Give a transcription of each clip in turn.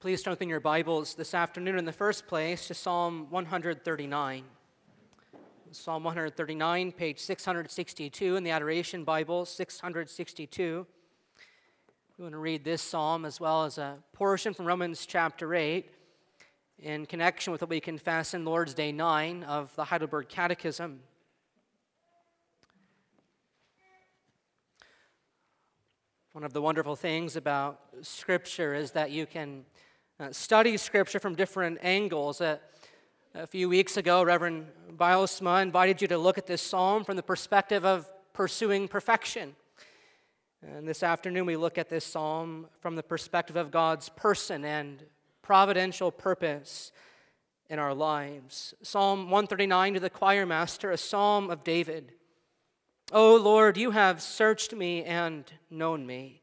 Please turn in your Bibles this afternoon in the first place to Psalm 139. Psalm 139, page 662 in the Adoration Bible, 662. We want to read this psalm as well as a portion from Romans chapter 8 in connection with what we confess in Lord's Day 9 of the Heidelberg Catechism. One of the wonderful things about Scripture is that you can uh, study Scripture from different angles. Uh, a few weeks ago, Reverend Bilesma invited you to look at this psalm from the perspective of pursuing perfection. And this afternoon, we look at this psalm from the perspective of God's person and providential purpose in our lives. Psalm 139 to the choir master, a psalm of David. O Lord, you have searched me and known me.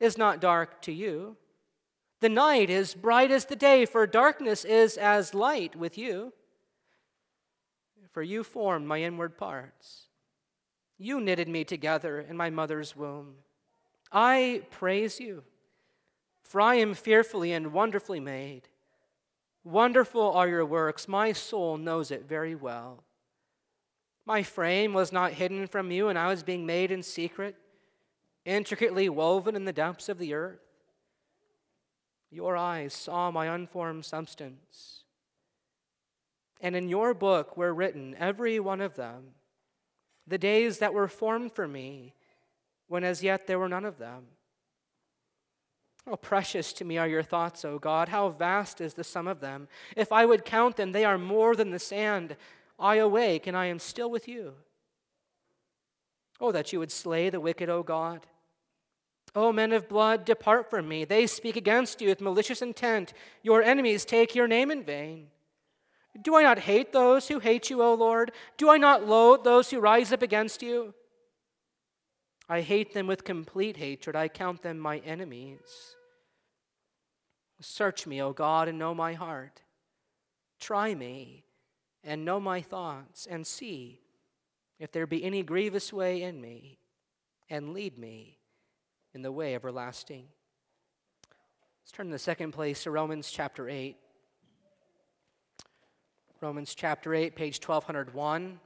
is not dark to you. The night is bright as the day, for darkness is as light with you. For you formed my inward parts. You knitted me together in my mother's womb. I praise you, for I am fearfully and wonderfully made. Wonderful are your works, my soul knows it very well. My frame was not hidden from you, and I was being made in secret intricately woven in the depths of the earth. Your eyes saw my unformed substance. And in your book were written, every one of them, the days that were formed for me, when as yet there were none of them. How precious to me are your thoughts, O God. How vast is the sum of them. If I would count them, they are more than the sand. I awake, and I am still with you. Oh, that you would slay the wicked, O God O men of blood, depart from me. They speak against you with malicious intent. Your enemies take your name in vain. Do I not hate those who hate you, O Lord? Do I not loathe those who rise up against you? I hate them with complete hatred. I count them my enemies. Search me, O God, and know my heart. Try me and know my thoughts, and see if there be any grievous way in me, and lead me in the way everlasting. Let's turn to the second place to Romans chapter 8. Romans chapter 8, page 1201.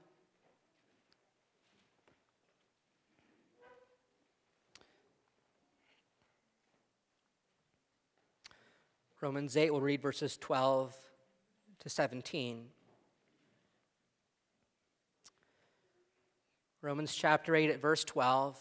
Romans 8, we'll read verses 12 to 17. Romans chapter 8 at verse 12.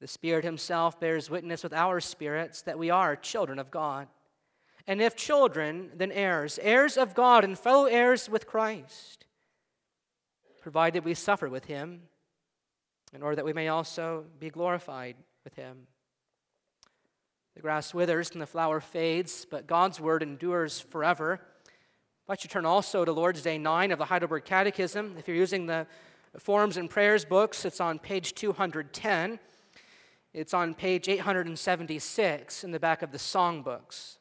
The Spirit Himself bears witness with our spirits that we are children of God. And if children, then heirs, heirs of God and fellow heirs with Christ, provided we suffer with Him, in order that we may also be glorified with Him. The grass withers and the flower fades, but God's word endures forever. I should turn also to Lord's Day 9 of the Heidelberg Catechism. If you're using the Forms and Prayers books, it's on page 210. It's on page 876 in the back of the songbooks.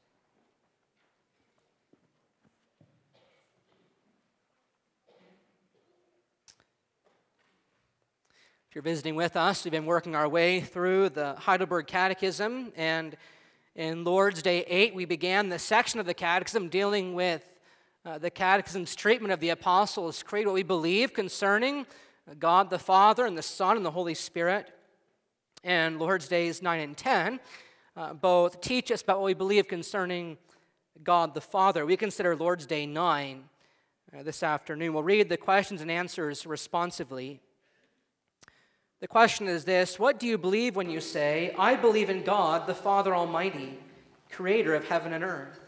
If you're visiting with us, we've been working our way through the Heidelberg Catechism, and in Lord's Day 8, we began the section of the Catechism dealing with uh, the Catechism's treatment of the Apostles' Creed, what we believe concerning God the Father and the Son and the Holy Spirit. And Lord's Days 9 and 10 uh, both teach us about what we believe concerning God the Father. We consider Lord's Day 9 uh, this afternoon. We'll read the questions and answers responsively. The question is this What do you believe when you say, I believe in God, the Father Almighty, creator of heaven and earth?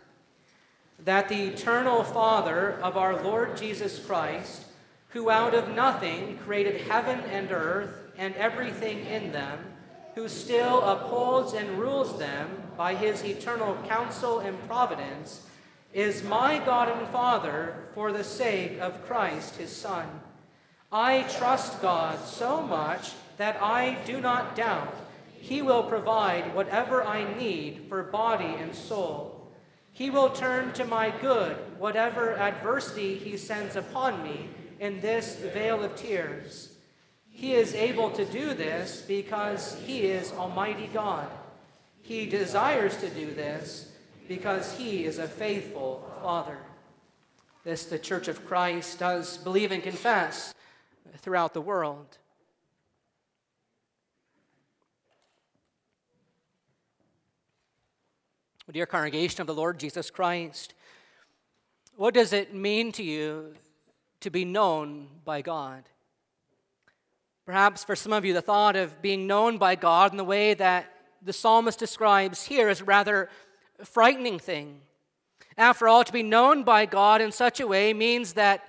That the eternal Father of our Lord Jesus Christ, who out of nothing created heaven and earth and everything in them, who still upholds and rules them by his eternal counsel and providence, is my God and Father for the sake of Christ his Son. I trust God so much that I do not doubt He will provide whatever I need for body and soul. He will turn to my good whatever adversity He sends upon me in this vale of tears. He is able to do this because He is Almighty God. He desires to do this because He is a faithful Father. This the Church of Christ does believe and confess throughout the world. Dear congregation of the Lord Jesus Christ, what does it mean to you to be known by God? Perhaps for some of you, the thought of being known by God in the way that the psalmist describes here is a rather frightening thing. After all, to be known by God in such a way means that,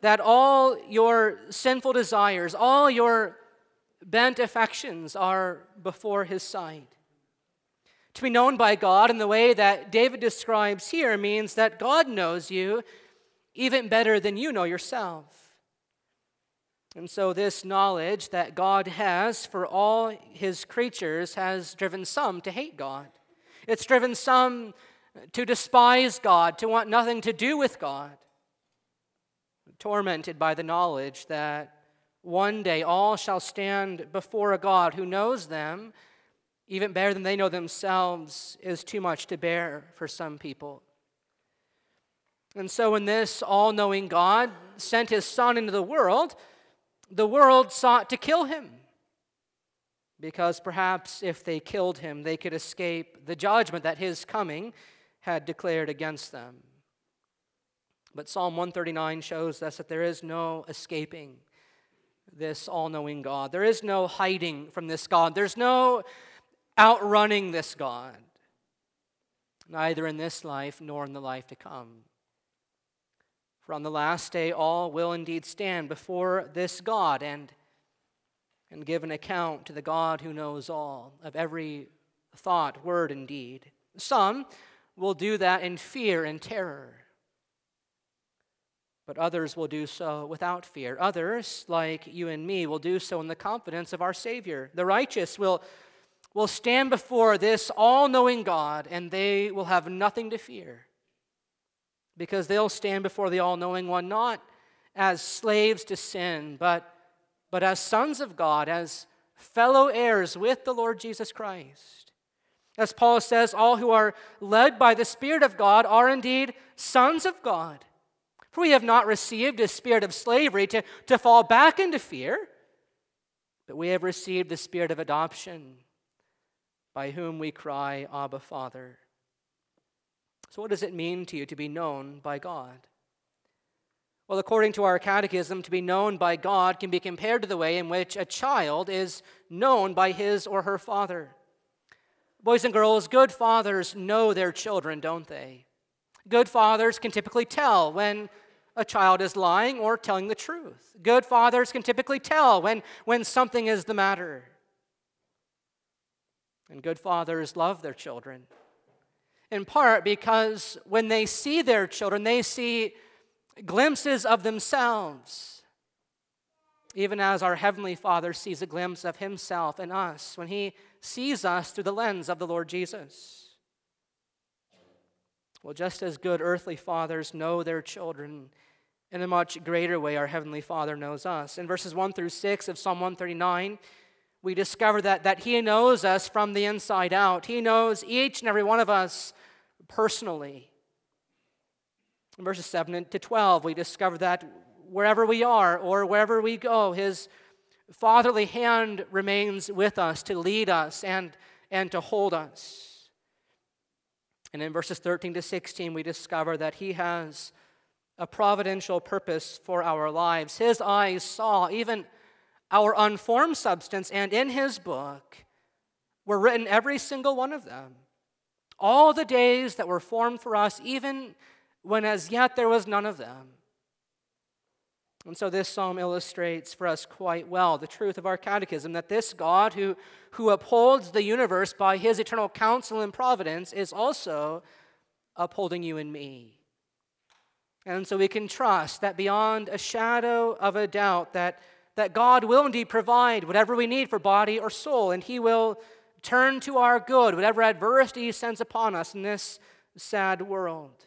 that all your sinful desires, all your bent affections are before His sight. To be known by God in the way that David describes here means that God knows you even better than you know yourself. And so, this knowledge that God has for all his creatures has driven some to hate God. It's driven some to despise God, to want nothing to do with God, tormented by the knowledge that one day all shall stand before a God who knows them even better than they know themselves, is too much to bear for some people. And so, when this all knowing God sent his Son into the world, the world sought to kill him. Because perhaps if they killed him, they could escape the judgment that his coming had declared against them. But Psalm 139 shows us that there is no escaping this all knowing God. There is no hiding from this God. There's no outrunning this God, neither in this life nor in the life to come. For on the last day, all will indeed stand before this God and, and give an account to the God who knows all of every thought, word, and deed. Some will do that in fear and terror, but others will do so without fear. Others, like you and me, will do so in the confidence of our Savior. The righteous will will stand before this all knowing God and they will have nothing to fear because they'll stand before the all knowing one not as slaves to sin, but, but as sons of God, as fellow heirs with the Lord Jesus Christ. As Paul says, all who are led by the Spirit of God are indeed sons of God. For we have not received a spirit of slavery to, to fall back into fear, but we have received the spirit of adoption by whom we cry, Abba, Father. So, what does it mean to you to be known by God? Well, according to our catechism, to be known by God can be compared to the way in which a child is known by his or her father. Boys and girls, good fathers know their children, don't they? Good fathers can typically tell when a child is lying or telling the truth. Good fathers can typically tell when, when something is the matter. And good fathers love their children. In part because when they see their children, they see glimpses of themselves. Even as our Heavenly Father sees a glimpse of Himself in us when He sees us through the lens of the Lord Jesus. Well, just as good earthly fathers know their children, in a much greater way, our Heavenly Father knows us. In verses 1 through 6 of Psalm 139, we discover that, that He knows us from the inside out. He knows each and every one of us personally. In verses 7 to 12, we discover that wherever we are or wherever we go, His fatherly hand remains with us to lead us and, and to hold us. And in verses 13 to 16, we discover that He has a providential purpose for our lives. His eyes saw even our unformed substance, and in His book were written every single one of them. All the days that were formed for us, even when as yet there was none of them. And so this psalm illustrates for us quite well the truth of our catechism that this God who, who upholds the universe by his eternal counsel and providence is also upholding you and me. And so we can trust that beyond a shadow of a doubt that, that God will indeed provide whatever we need for body or soul, and he will turn to our good whatever adversity he sends upon us in this sad world.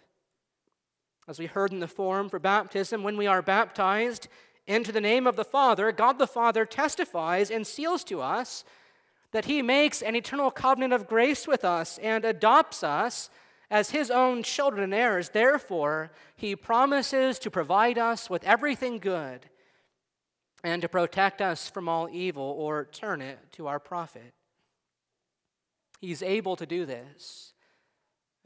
As we heard in the form for baptism, when we are baptized into the name of the Father, God the Father testifies and seals to us that He makes an eternal covenant of grace with us and adopts us as His own children and heirs. Therefore, He promises to provide us with everything good and to protect us from all evil or turn it to our profit. He's able to do this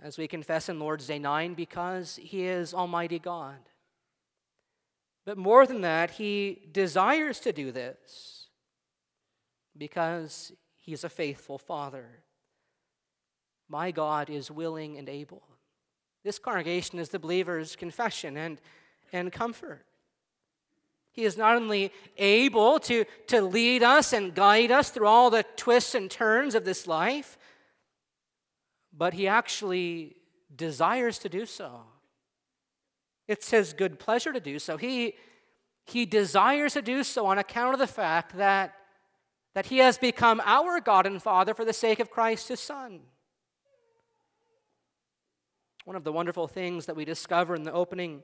as we confess in Lord's Day 9, because He is Almighty God. But more than that, He desires to do this because He is a faithful Father. My God is willing and able. This congregation is the believer's confession and, and comfort. He is not only able to, to lead us and guide us through all the twists and turns of this life, but he actually desires to do so. It's his good pleasure to do so. He, he desires to do so on account of the fact that, that he has become our God and Father for the sake of Christ, his Son. One of the wonderful things that we discover in the opening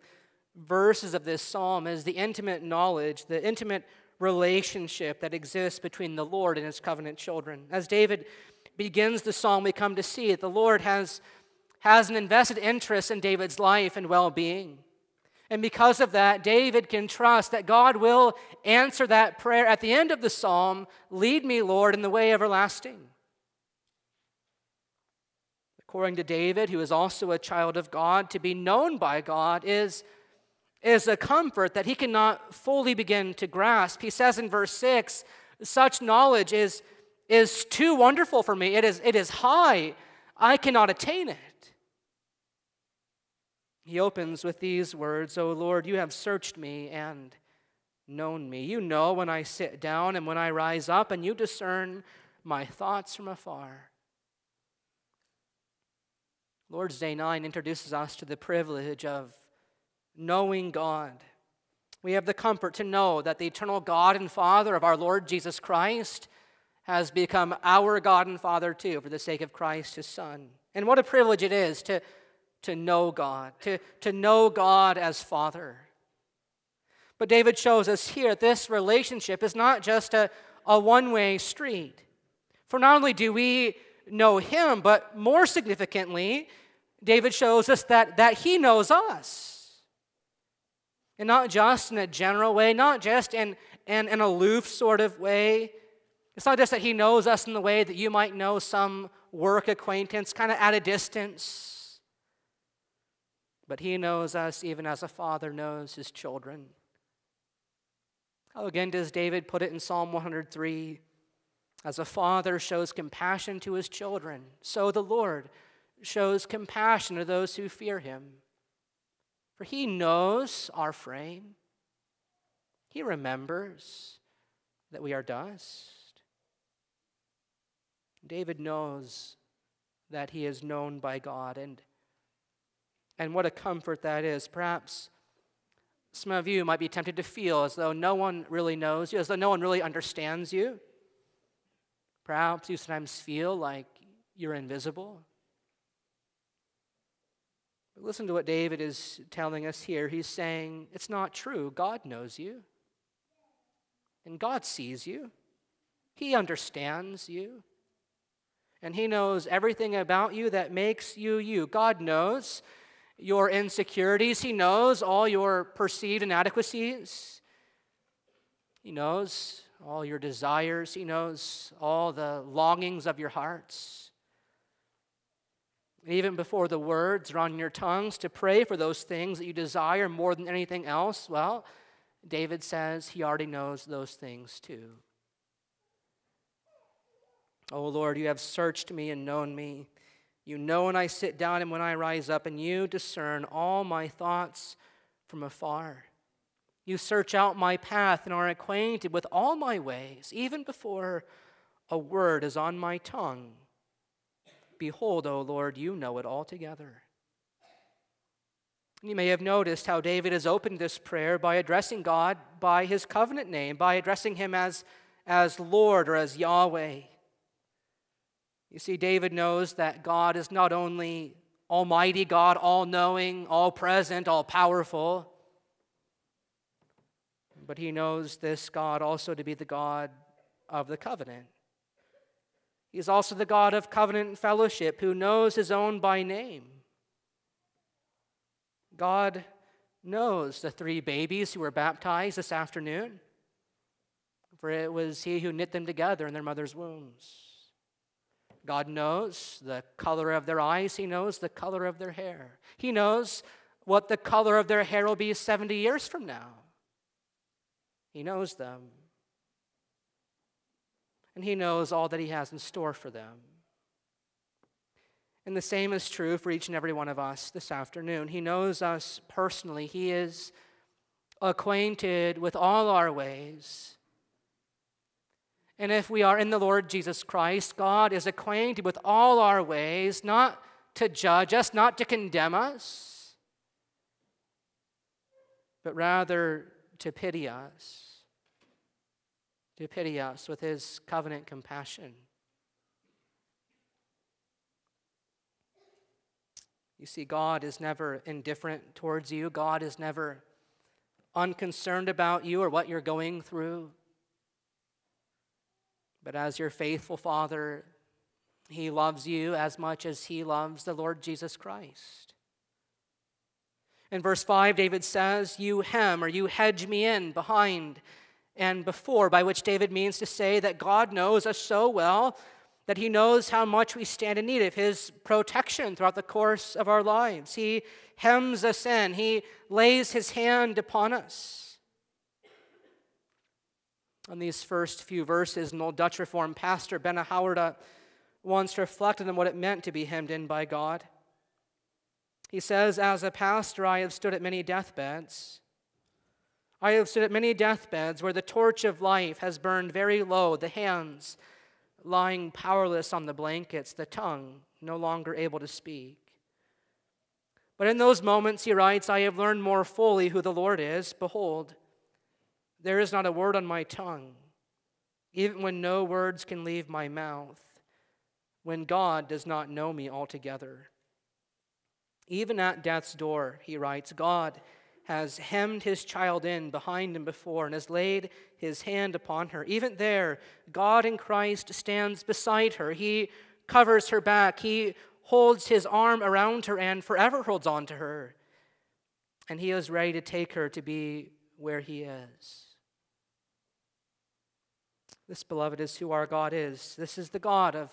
verses of this psalm is the intimate knowledge, the intimate relationship that exists between the Lord and his covenant children. As David begins the psalm, we come to see that the Lord has, has an invested interest in David's life and well being. And because of that, David can trust that God will answer that prayer at the end of the psalm Lead me, Lord, in the way everlasting. According to David, who is also a child of God, to be known by God is, is a comfort that he cannot fully begin to grasp. He says in verse 6 such knowledge is is too wonderful for me. It is, it is high. I cannot attain it. He opens with these words O Lord, you have searched me and known me. You know when I sit down and when I rise up, and you discern my thoughts from afar. Lord's Day 9 introduces us to the privilege of knowing God. We have the comfort to know that the eternal God and Father of our Lord Jesus Christ has become our God and Father too for the sake of Christ, his Son. And what a privilege it is to, to know God, to, to know God as Father. But David shows us here this relationship is not just a, a one way street. For not only do we know him, but more significantly, David shows us that, that he knows us. And not just in a general way, not just in, in an aloof sort of way, it's not just that he knows us in the way that you might know some work acquaintance, kind of at a distance, but he knows us even as a father knows his children. How again does David put it in Psalm 103? As a father shows compassion to his children, so the Lord shows compassion to those who fear him. For he knows our frame, he remembers that we are dust. David knows that he is known by God, and, and what a comfort that is. Perhaps some of you might be tempted to feel as though no one really knows you, as though no one really understands you. Perhaps you sometimes feel like you're invisible. Listen to what David is telling us here. He's saying, It's not true. God knows you, and God sees you, He understands you, and He knows everything about you that makes you you. God knows your insecurities, He knows all your perceived inadequacies, He knows all your desires, He knows all the longings of your hearts. Even before the words are on your tongues to pray for those things that you desire more than anything else, well, David says he already knows those things too. Oh Lord, you have searched me and known me. You know when I sit down and when I rise up, and you discern all my thoughts from afar. You search out my path and are acquainted with all my ways, even before a word is on my tongue. Behold, O Lord, you know it altogether. You may have noticed how David has opened this prayer by addressing God by his covenant name, by addressing him as, as Lord or as Yahweh. You see, David knows that God is not only Almighty God, all knowing, all present, all powerful, but he knows this God also to be the God of the covenant. He's also the God of covenant and fellowship who knows his own by name. God knows the three babies who were baptized this afternoon, for it was he who knit them together in their mother's wombs. God knows the color of their eyes, He knows the color of their hair. He knows what the color of their hair will be 70 years from now. He knows them and He knows all that He has in store for them. And the same is true for each and every one of us this afternoon. He knows us personally, He is acquainted with all our ways. And if we are in the Lord Jesus Christ, God is acquainted with all our ways, not to judge us, not to condemn us, but rather to pity us to pity us with his covenant compassion. You see, God is never indifferent towards you, God is never unconcerned about you or what you're going through. But as your faithful Father, He loves you as much as He loves the Lord Jesus Christ. In verse 5, David says, You hem or you hedge me in behind and before, by which David means to say that God knows us so well that he knows how much we stand in need of his protection throughout the course of our lives. He hems us in, he lays his hand upon us. On these first few verses, an old Dutch Reformed pastor, Ben Howard, uh, once reflected on what it meant to be hemmed in by God. He says, As a pastor, I have stood at many deathbeds I have stood at many deathbeds where the torch of life has burned very low, the hands lying powerless on the blankets, the tongue no longer able to speak. But in those moments, he writes, I have learned more fully who the Lord is. Behold, there is not a word on my tongue, even when no words can leave my mouth, when God does not know me altogether. Even at death's door, he writes, God has hemmed his child in behind and before and has laid his hand upon her. Even there, God in Christ stands beside her. He covers her back. He holds his arm around her and forever holds on to her. And he is ready to take her to be where he is. This, beloved, is who our God is. This is the God of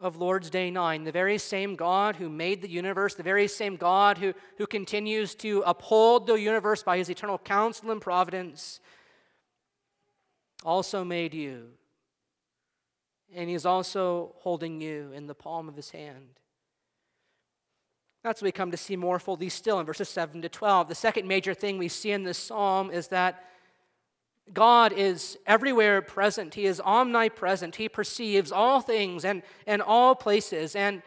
of Lord's Day 9, the very same God who made the universe, the very same God who, who continues to uphold the universe by his eternal counsel and providence, also made you. And he's also holding you in the palm of his hand. That's what we come to see more fully still in verses 7 to 12. The second major thing we see in this psalm is that God is everywhere present. He is omnipresent. He perceives all things and, and all places. And,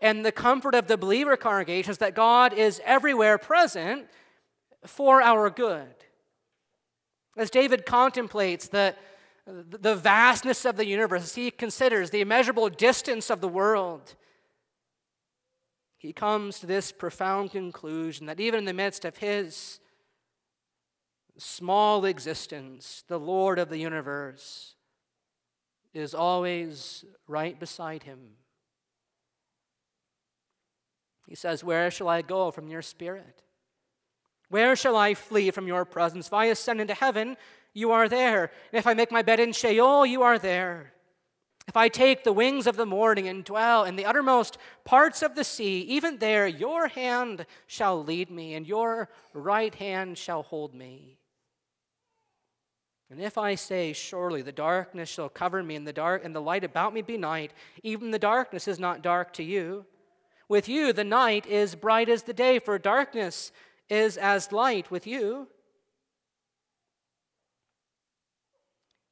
and the comfort of the believer congregation is that God is everywhere present for our good. As David contemplates the, the vastness of the universe, he considers the immeasurable distance of the world, he comes to this profound conclusion that even in the midst of his small existence, the Lord of the universe is always right beside him. He says, Where shall I go from your spirit? Where shall I flee from your presence? If I ascend into heaven, you are there. And if I make my bed in Sheol, you are there. If I take the wings of the morning and dwell in the uttermost parts of the sea, even there your hand shall lead me, and your right hand shall hold me. And if I say, Surely the darkness shall cover me, and the dark and the light about me be night, even the darkness is not dark to you. With you the night is bright as the day, for darkness is as light with you.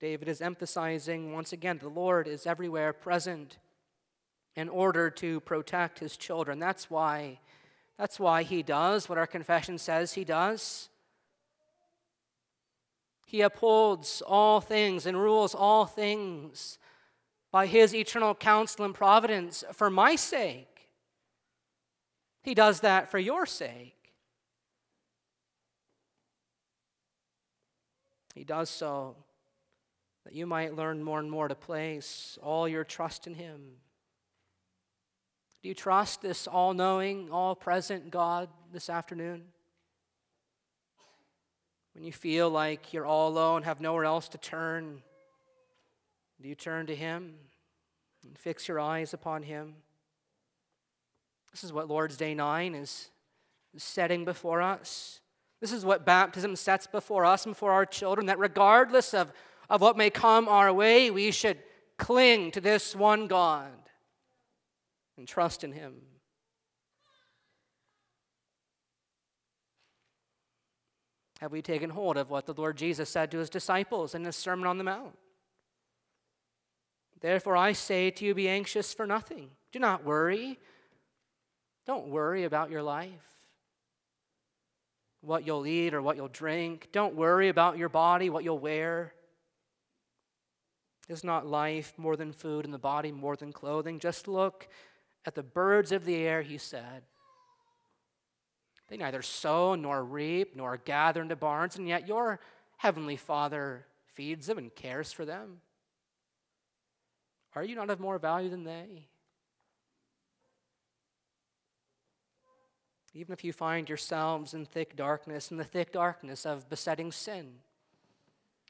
David is emphasizing once again the Lord is everywhere present in order to protect his children. That's why that's why he does what our confession says he does. He upholds all things and rules all things by his eternal counsel and providence for my sake. He does that for your sake. He does so that you might learn more and more to place all your trust in Him. Do you trust this all knowing, all present God this afternoon? When you feel like you're all alone, have nowhere else to turn, do you turn to Him and fix your eyes upon Him? This is what Lord's Day 9 is setting before us. This is what baptism sets before us and for our children that regardless of, of what may come our way, we should cling to this one God and trust in Him. Have we taken hold of what the Lord Jesus said to His disciples in his Sermon on the Mount? Therefore, I say to you, be anxious for nothing. Do not worry. Don't worry about your life what you'll eat or what you'll drink. Don't worry about your body, what you'll wear. Is not life more than food and the body more than clothing? Just look at the birds of the air, he said. They neither sow nor reap nor gather into barns, and yet your heavenly Father feeds them and cares for them. Are you not of more value than they? Even if you find yourselves in thick darkness, in the thick darkness of besetting sin,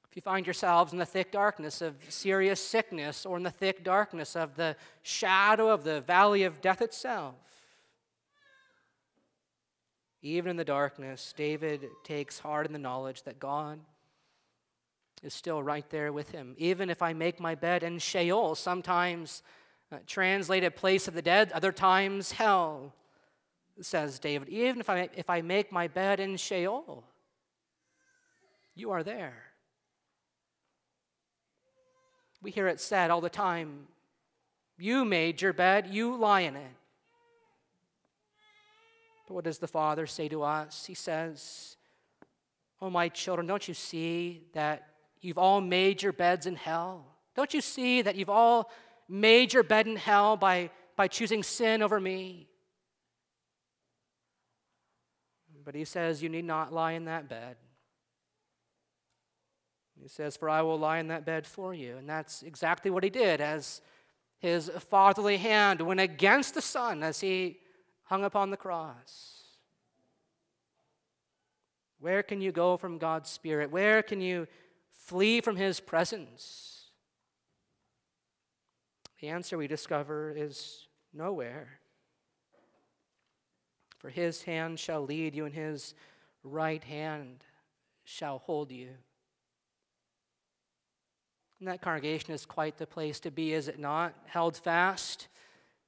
if you find yourselves in the thick darkness of serious sickness or in the thick darkness of the shadow of the valley of death itself, even in the darkness, David takes heart in the knowledge that God is still right there with him. Even if I make my bed in Sheol, sometimes uh, translated place of the dead, other times hell says David, even if I, if I make my bed in Sheol, you are there. We hear it said all the time you made your bed, you lie in it. What does the Father say to us? He says, Oh, my children, don't you see that you've all made your beds in hell? Don't you see that you've all made your bed in hell by, by choosing sin over me? But he says, You need not lie in that bed. He says, For I will lie in that bed for you. And that's exactly what he did as his fatherly hand went against the Son as he hung upon the cross. Where can you go from God's Spirit? Where can you flee from his presence? The answer we discover is nowhere. For his hand shall lead you, and his right hand shall hold you. And that congregation is quite the place to be, is it not? Held fast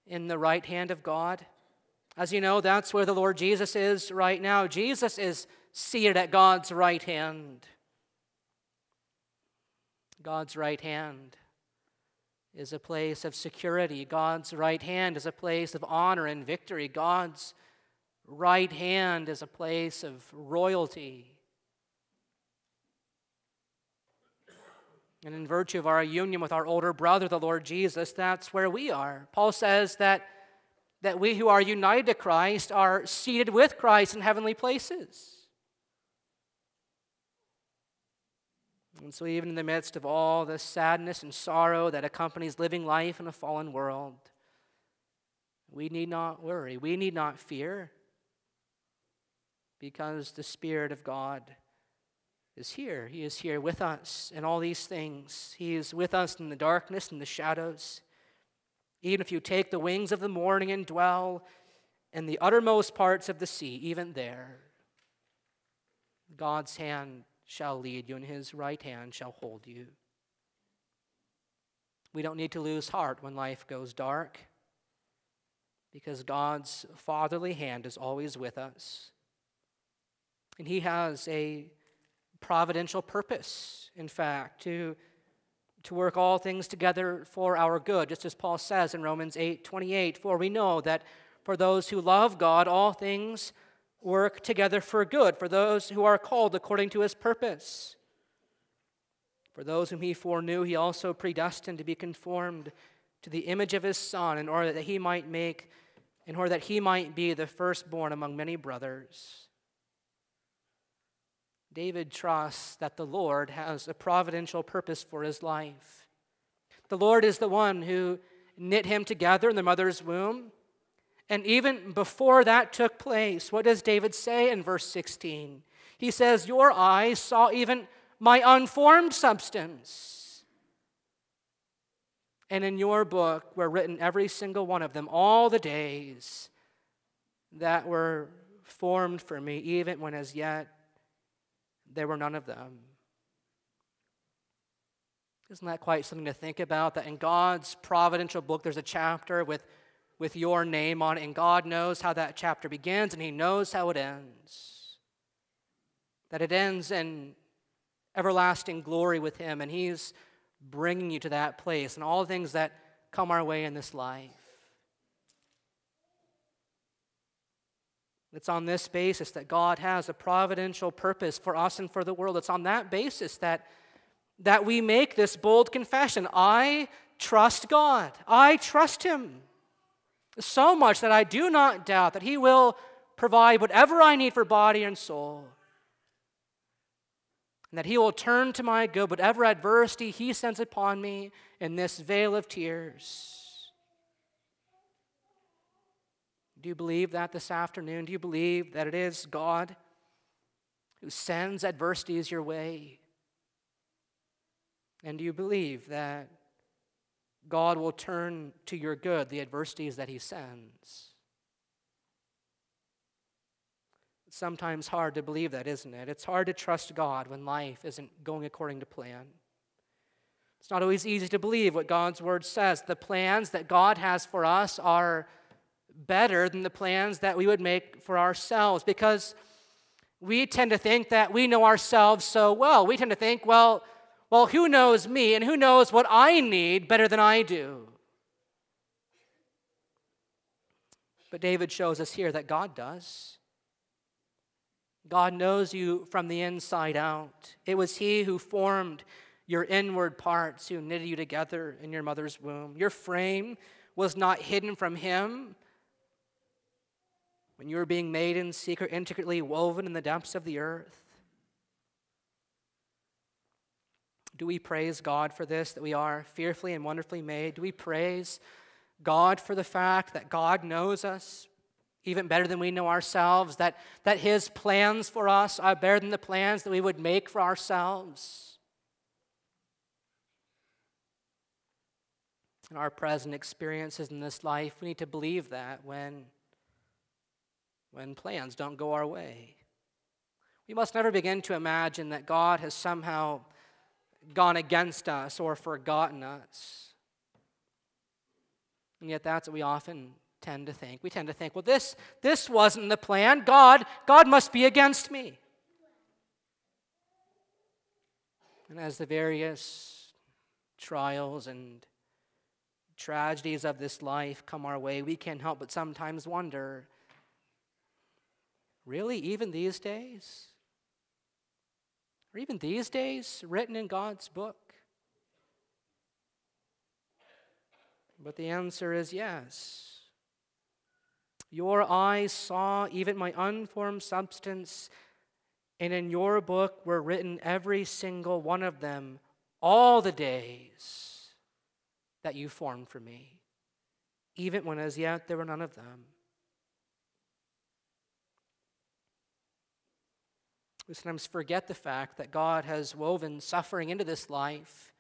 in the right hand of God. As you know, that's where the Lord Jesus is right now. Jesus is seated at God's right hand. God's right hand is a place of security. God's right hand is a place of honor and victory. God's right hand is a place of royalty. And in virtue of our union with our older brother, the Lord Jesus, that's where we are. Paul says that that we who are united to Christ are seated with Christ in heavenly places. And so, even in the midst of all the sadness and sorrow that accompanies living life in a fallen world, we need not worry. We need not fear because the Spirit of God is here. He is here with us in all these things. He is with us in the darkness and the shadows. Even if you take the wings of the morning and dwell in the uttermost parts of the sea, even there, God's hand shall lead you, and his right hand shall hold you. We don't need to lose heart when life goes dark because God's fatherly hand is always with us. And he has a providential purpose, in fact, to, to work all things together for our good, just as Paul says in Romans 8 28. For we know that for those who love God, all things work together for good, for those who are called according to his purpose. For those whom he foreknew, he also predestined to be conformed to the image of his Son, in order that he might make, in order that he might be the firstborn among many brothers. David trusts that the Lord has a providential purpose for his life. The Lord is the one who knit him together in the mother's womb. And even before that took place, what does David say in verse 16? He says, Your eyes saw even my unformed substance. And in your book were written every single one of them, all the days that were formed for me, even when as yet there were none of them. Isn't that quite something to think about? That in God's providential book, there's a chapter with, with your name on it, and God knows how that chapter begins and He knows how it ends. That it ends in everlasting glory with Him, and He's bringing you to that place and all the things that come our way in this life. It's on this basis that God has a providential purpose for us and for the world. It's on that basis that, that we make this bold confession I trust God. I trust Him so much that I do not doubt that He will provide whatever I need for body and soul. And that He will turn to my good, whatever adversity He sends upon me in this vale of tears. Do you believe that this afternoon? Do you believe that it is God who sends adversities your way? And do you believe that God will turn to your good the adversities that He sends? It's sometimes hard to believe that, isn't it? It's hard to trust God when life isn't going according to plan. It's not always easy to believe what God's word says. The plans that God has for us are better than the plans that we would make for ourselves because we tend to think that we know ourselves so well. We tend to think, well, well, who knows me and who knows what I need better than I do? But David shows us here that God does. God knows you from the inside out. It was He who formed your inward parts, who knitted you together in your mother's womb. Your frame was not hidden from Him when you were being made in secret, intricately woven in the depths of the earth? Do we praise God for this, that we are fearfully and wonderfully made? Do we praise God for the fact that God knows us even better than we know ourselves, that, that His plans for us are better than the plans that we would make for ourselves? In our present experiences in this life, we need to believe that when when plans don't go our way. We must never begin to imagine that God has somehow gone against us or forgotten us. And yet that's what we often tend to think. We tend to think, well, this, this wasn't the plan. God, God must be against me. And as the various trials and tragedies of this life come our way, we can't help but sometimes wonder Really, even these days? Or even these days written in God's book? But the answer is yes. Your eyes saw even my unformed substance, and in your book were written every single one of them, all the days that you formed for me, even when as yet there were none of them. We sometimes forget the fact that God has woven suffering into this life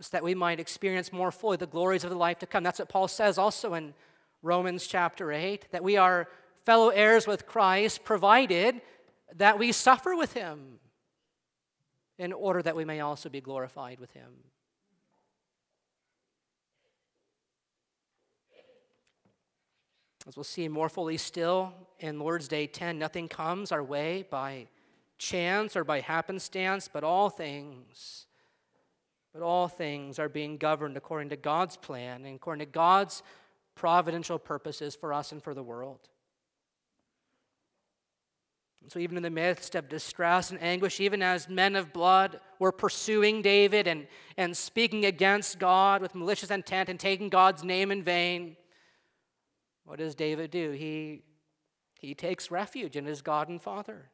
so that we might experience more fully the glories of the life to come. That's what Paul says also in Romans chapter 8 that we are fellow heirs with Christ, provided that we suffer with him in order that we may also be glorified with him. As we'll see more fully still in Lord's Day 10, nothing comes our way by chance or by happenstance, but all things. But all things are being governed according to God's plan and according to God's providential purposes for us and for the world. So, even in the midst of distress and anguish, even as men of blood were pursuing David and, and speaking against God with malicious intent and taking God's name in vain, what does David do? He, he takes refuge in his God and Father.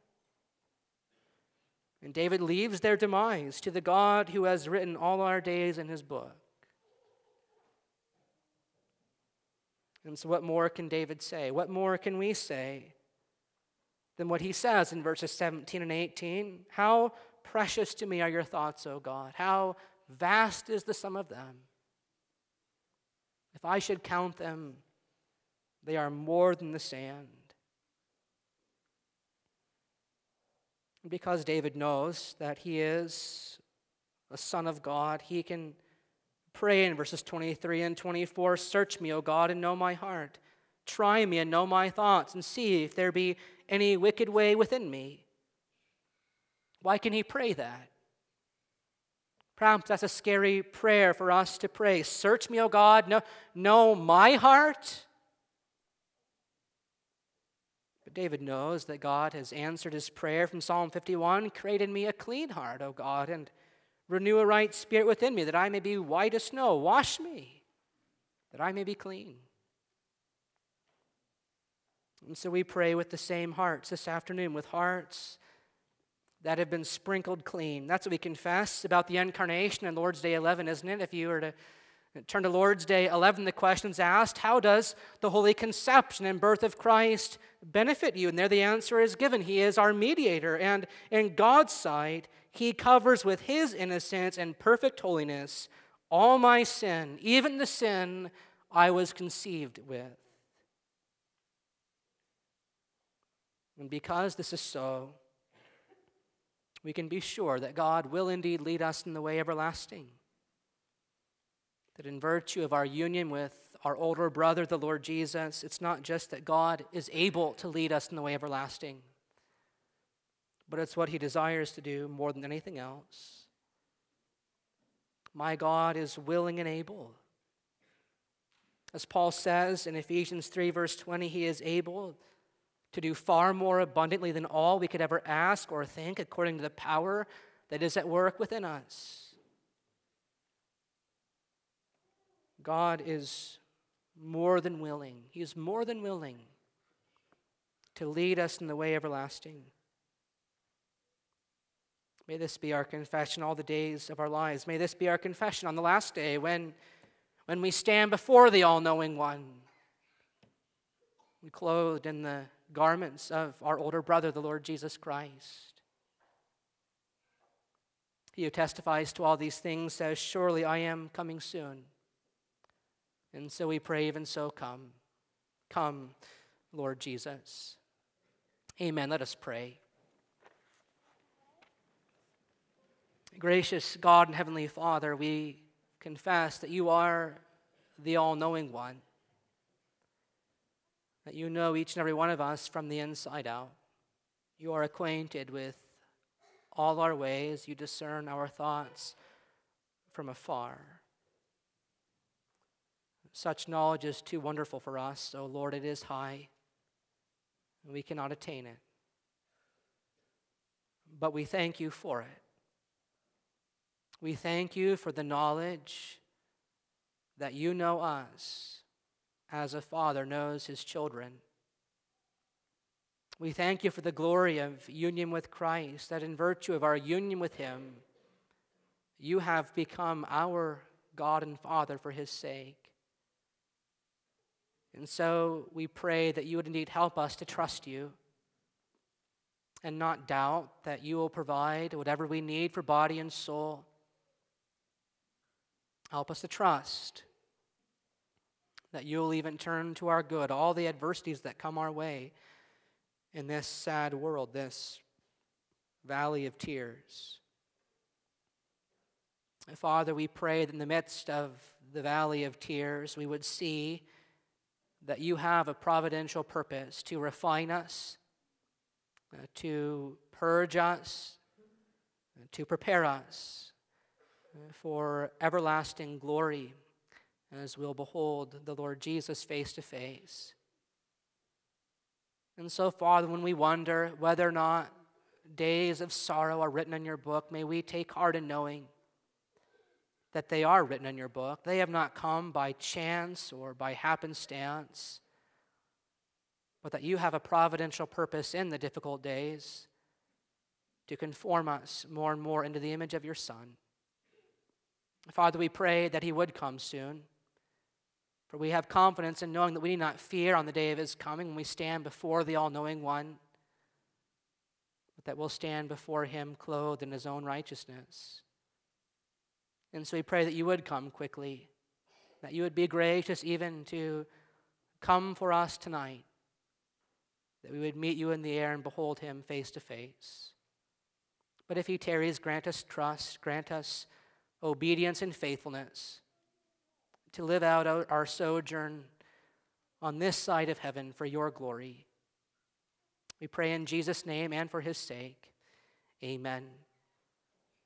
And David leaves their demise to the God who has written all our days in his book. And so, what more can David say? What more can we say than what he says in verses 17 and 18? How precious to me are your thoughts, O God! How vast is the sum of them! If I should count them, they are more than the sand. Because David knows that he is a son of God, he can pray in verses 23 and 24 Search me, O God, and know my heart. Try me and know my thoughts, and see if there be any wicked way within me. Why can he pray that? Perhaps that's a scary prayer for us to pray. Search me, O God, know, know my heart. David knows that God has answered his prayer from Psalm 51 Create in me a clean heart, O God, and renew a right spirit within me, that I may be white as snow. Wash me, that I may be clean. And so we pray with the same hearts this afternoon, with hearts that have been sprinkled clean. That's what we confess about the incarnation in Lord's Day 11, isn't it? If you were to Turn to Lord's Day 11. The question's asked How does the holy conception and birth of Christ benefit you? And there the answer is given. He is our mediator, and in God's sight, He covers with His innocence and perfect holiness all my sin, even the sin I was conceived with. And because this is so, we can be sure that God will indeed lead us in the way everlasting that in virtue of our union with our older brother, the Lord Jesus, it's not just that God is able to lead us in the way everlasting, but it's what he desires to do more than anything else. My God is willing and able. As Paul says in Ephesians 3, verse 20, he is able to do far more abundantly than all we could ever ask or think, according to the power that is at work within us. God is more than willing. He is more than willing to lead us in the way everlasting. May this be our confession all the days of our lives. May this be our confession on the last day when, when we stand before the all knowing one. Clothed in the garments of our older brother, the Lord Jesus Christ. He who testifies to all these things says, Surely I am coming soon. And so we pray, even so, come. Come, Lord Jesus. Amen. Let us pray. Gracious God and Heavenly Father, we confess that you are the all knowing one, that you know each and every one of us from the inside out. You are acquainted with all our ways, you discern our thoughts from afar. Such knowledge is too wonderful for us, so Lord, it is high, and we cannot attain it. But we thank you for it. We thank you for the knowledge that you know us, as a father knows his children. We thank you for the glory of union with Christ, that in virtue of our union with him, you have become our God and Father for his sake. And so we pray that you would indeed help us to trust you and not doubt that you will provide whatever we need for body and soul. Help us to trust that you'll even turn to our good all the adversities that come our way in this sad world, this valley of tears. Father, we pray that in the midst of the valley of tears, we would see that you have a providential purpose to refine us, uh, to purge us, uh, to prepare us uh, for everlasting glory as we'll behold the Lord Jesus face to face. And so, Father, when we wonder whether or not days of sorrow are written in your book, may we take heart in knowing that they are written in your book. They have not come by chance or by happenstance, but that you have a providential purpose in the difficult days to conform us more and more into the image of your Son. Father, we pray that he would come soon. For we have confidence in knowing that we need not fear on the day of his coming when we stand before the all knowing one, but that we'll stand before him clothed in his own righteousness. And so we pray that you would come quickly, that you would be gracious even to come for us tonight, that we would meet you in the air and behold him face to face. But if he tarries, grant us trust, grant us obedience and faithfulness to live out our sojourn on this side of heaven for your glory. We pray in Jesus' name and for his sake. Amen.